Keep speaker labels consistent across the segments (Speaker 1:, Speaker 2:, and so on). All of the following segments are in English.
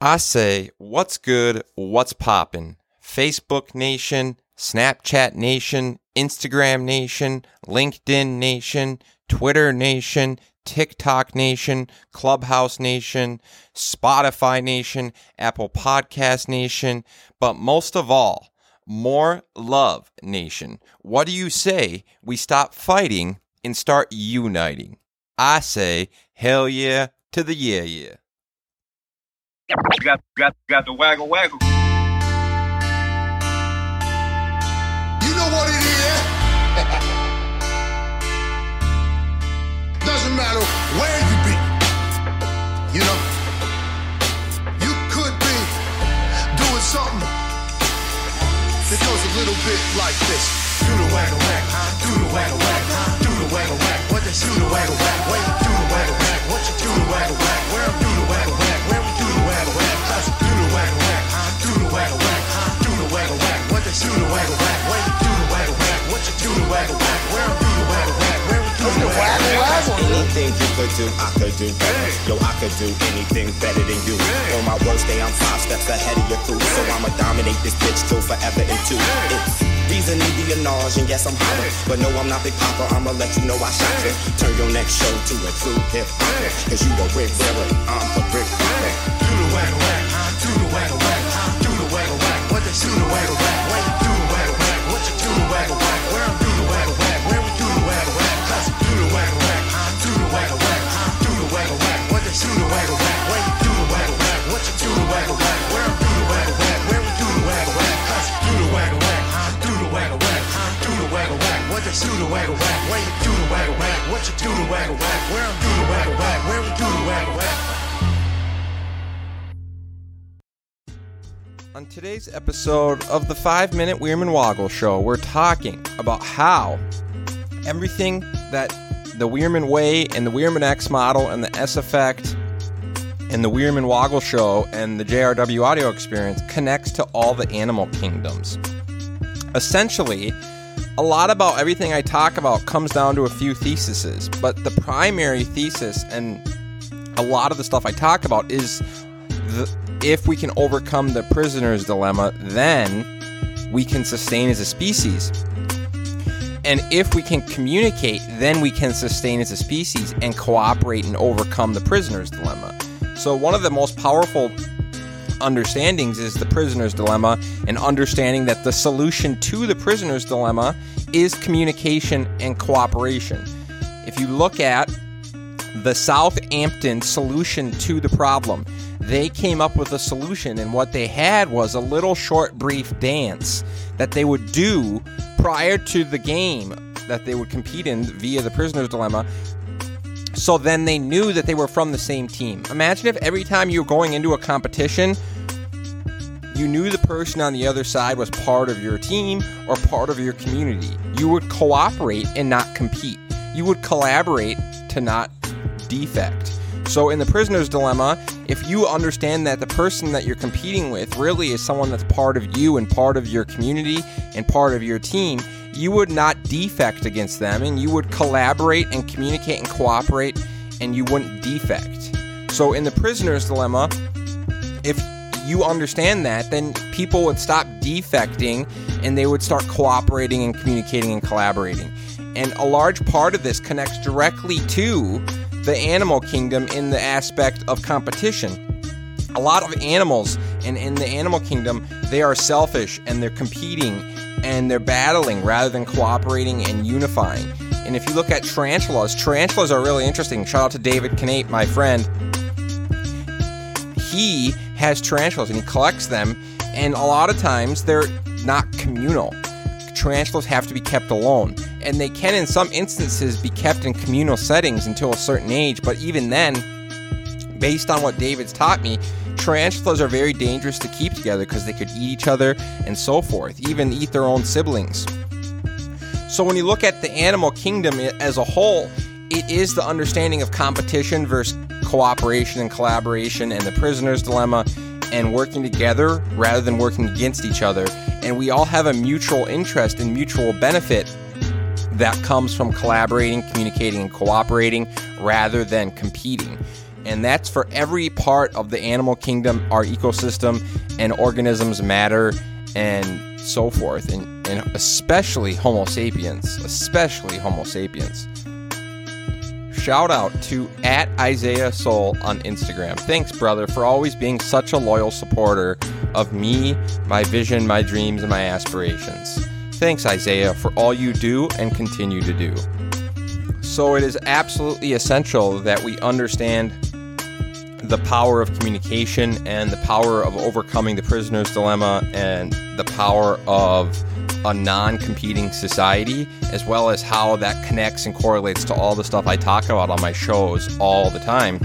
Speaker 1: I say, what's good? What's poppin'? Facebook Nation, Snapchat Nation, Instagram Nation, LinkedIn Nation, Twitter Nation, TikTok Nation, Clubhouse Nation, Spotify Nation, Apple Podcast Nation, but most of all, more love nation. What do you say we stop fighting and start uniting? I say, hell yeah to the yeah yeah.
Speaker 2: Got got got the waggle waggle.
Speaker 3: You know what it is. Doesn't matter where you be. You know, you could be doing something that goes a little bit like this. Waggle waggle.
Speaker 4: Anything you could do, I could do better. Yo, I could do anything better than you. On my worst day, I'm five steps ahead of your crew. So I'ma dominate this bitch till forever and two. It's reason to be a nage, and yes, I'm hotter. But no, I'm not Big Papa, I'ma let you know I shot you. Turn your next show to a true hip hopper. Cause you the Rick Wearer, I'm the Rick Rocker.
Speaker 3: Do the waggle waggle, do the waggle waggle, do the waggle waggle. What they do the waggle waggle, they do the waggle waggle, wait, do the waggle. What you do the waggle where I'm do the waggle where we do the waggle.
Speaker 1: On today's episode of the 5 Minute Wierman Woggle Show, we're talking about how everything that the Wierman Way and the Wierman X model and the S Effect and the Wierman Woggle Show and the JRW audio experience connects to all the animal kingdoms. Essentially, a lot about everything I talk about comes down to a few theses, but the primary thesis and a lot of the stuff I talk about is the, if we can overcome the prisoner's dilemma, then we can sustain as a species. And if we can communicate, then we can sustain as a species and cooperate and overcome the prisoner's dilemma. So, one of the most powerful understandings is the prisoner's dilemma, and understanding that the solution to the prisoner's dilemma is communication and cooperation. If you look at the Southampton solution to the problem. They came up with a solution, and what they had was a little short, brief dance that they would do prior to the game that they would compete in via the prisoner's dilemma. So then they knew that they were from the same team. Imagine if every time you were going into a competition, you knew the person on the other side was part of your team or part of your community. You would cooperate and not compete. You would collaborate to not defect. So, in the prisoner's dilemma, if you understand that the person that you're competing with really is someone that's part of you and part of your community and part of your team, you would not defect against them and you would collaborate and communicate and cooperate and you wouldn't defect. So, in the prisoner's dilemma, if you understand that, then people would stop defecting and they would start cooperating and communicating and collaborating. And a large part of this connects directly to the animal kingdom in the aspect of competition. A lot of animals and in the animal kingdom, they are selfish and they're competing and they're battling rather than cooperating and unifying. And if you look at tarantulas, tarantulas are really interesting. Shout out to David Knape, my friend. He has tarantulas and he collects them, and a lot of times they're not communal. Tarantulas have to be kept alone, and they can, in some instances, be kept in communal settings until a certain age, but even then, based on what David's taught me, tarantulas are very dangerous to keep together because they could eat each other and so forth, even eat their own siblings. So when you look at the animal kingdom as a whole, it is the understanding of competition versus cooperation and collaboration and the prisoner's dilemma and working together rather than working against each other. And we all have a mutual interest and mutual benefit that comes from collaborating, communicating, and cooperating rather than competing. And that's for every part of the animal kingdom, our ecosystem, and organisms matter, and so forth. And, and especially Homo sapiens, especially Homo sapiens. Shout out to at Isaiah Soul on Instagram. Thanks, brother, for always being such a loyal supporter of me, my vision, my dreams, and my aspirations. Thanks, Isaiah, for all you do and continue to do. So, it is absolutely essential that we understand the power of communication and the power of overcoming the prisoner's dilemma and the power of a non competing society, as well as how that connects and correlates to all the stuff I talk about on my shows all the time.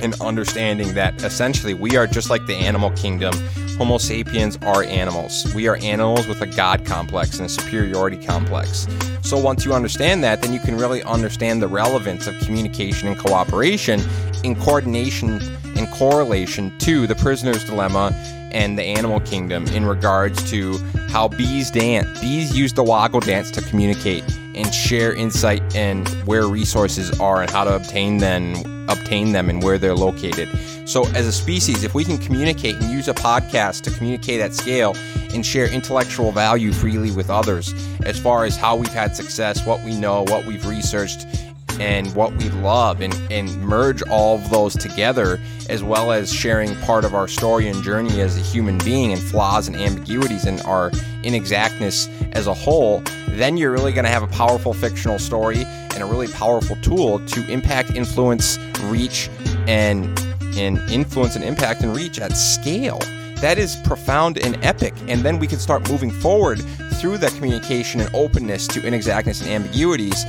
Speaker 1: And understanding that essentially we are just like the animal kingdom. Homo sapiens are animals. We are animals with a God complex and a superiority complex. So once you understand that, then you can really understand the relevance of communication and cooperation in coordination and correlation to the prisoner's dilemma and the animal kingdom in regards to how bees dance. Bees use the waggle dance to communicate and share insight and where resources are and how to obtain them, obtain them and where they're located. So, as a species, if we can communicate and use a podcast to communicate at scale and share intellectual value freely with others, as far as how we've had success, what we know, what we've researched, and what we love and, and merge all of those together as well as sharing part of our story and journey as a human being and flaws and ambiguities and our inexactness as a whole then you're really going to have a powerful fictional story and a really powerful tool to impact influence reach and and influence and impact and reach at scale that is profound and epic and then we can start moving forward through that communication and openness to inexactness and ambiguities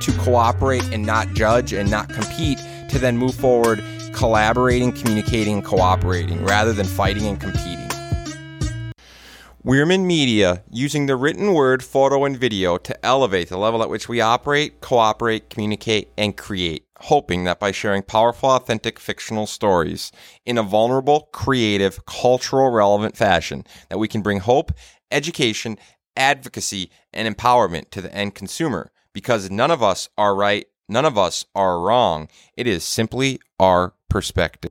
Speaker 1: to cooperate and not judge and not compete to then move forward collaborating, communicating, cooperating rather than fighting and competing. Wierman Media using the written word, photo, and video to elevate the level at which we operate, cooperate, communicate, and create, hoping that by sharing powerful, authentic fictional stories in a vulnerable, creative, cultural relevant fashion, that we can bring hope, education, advocacy, and empowerment to the end consumer because none of us are right, none of us are wrong. It is simply our perspective.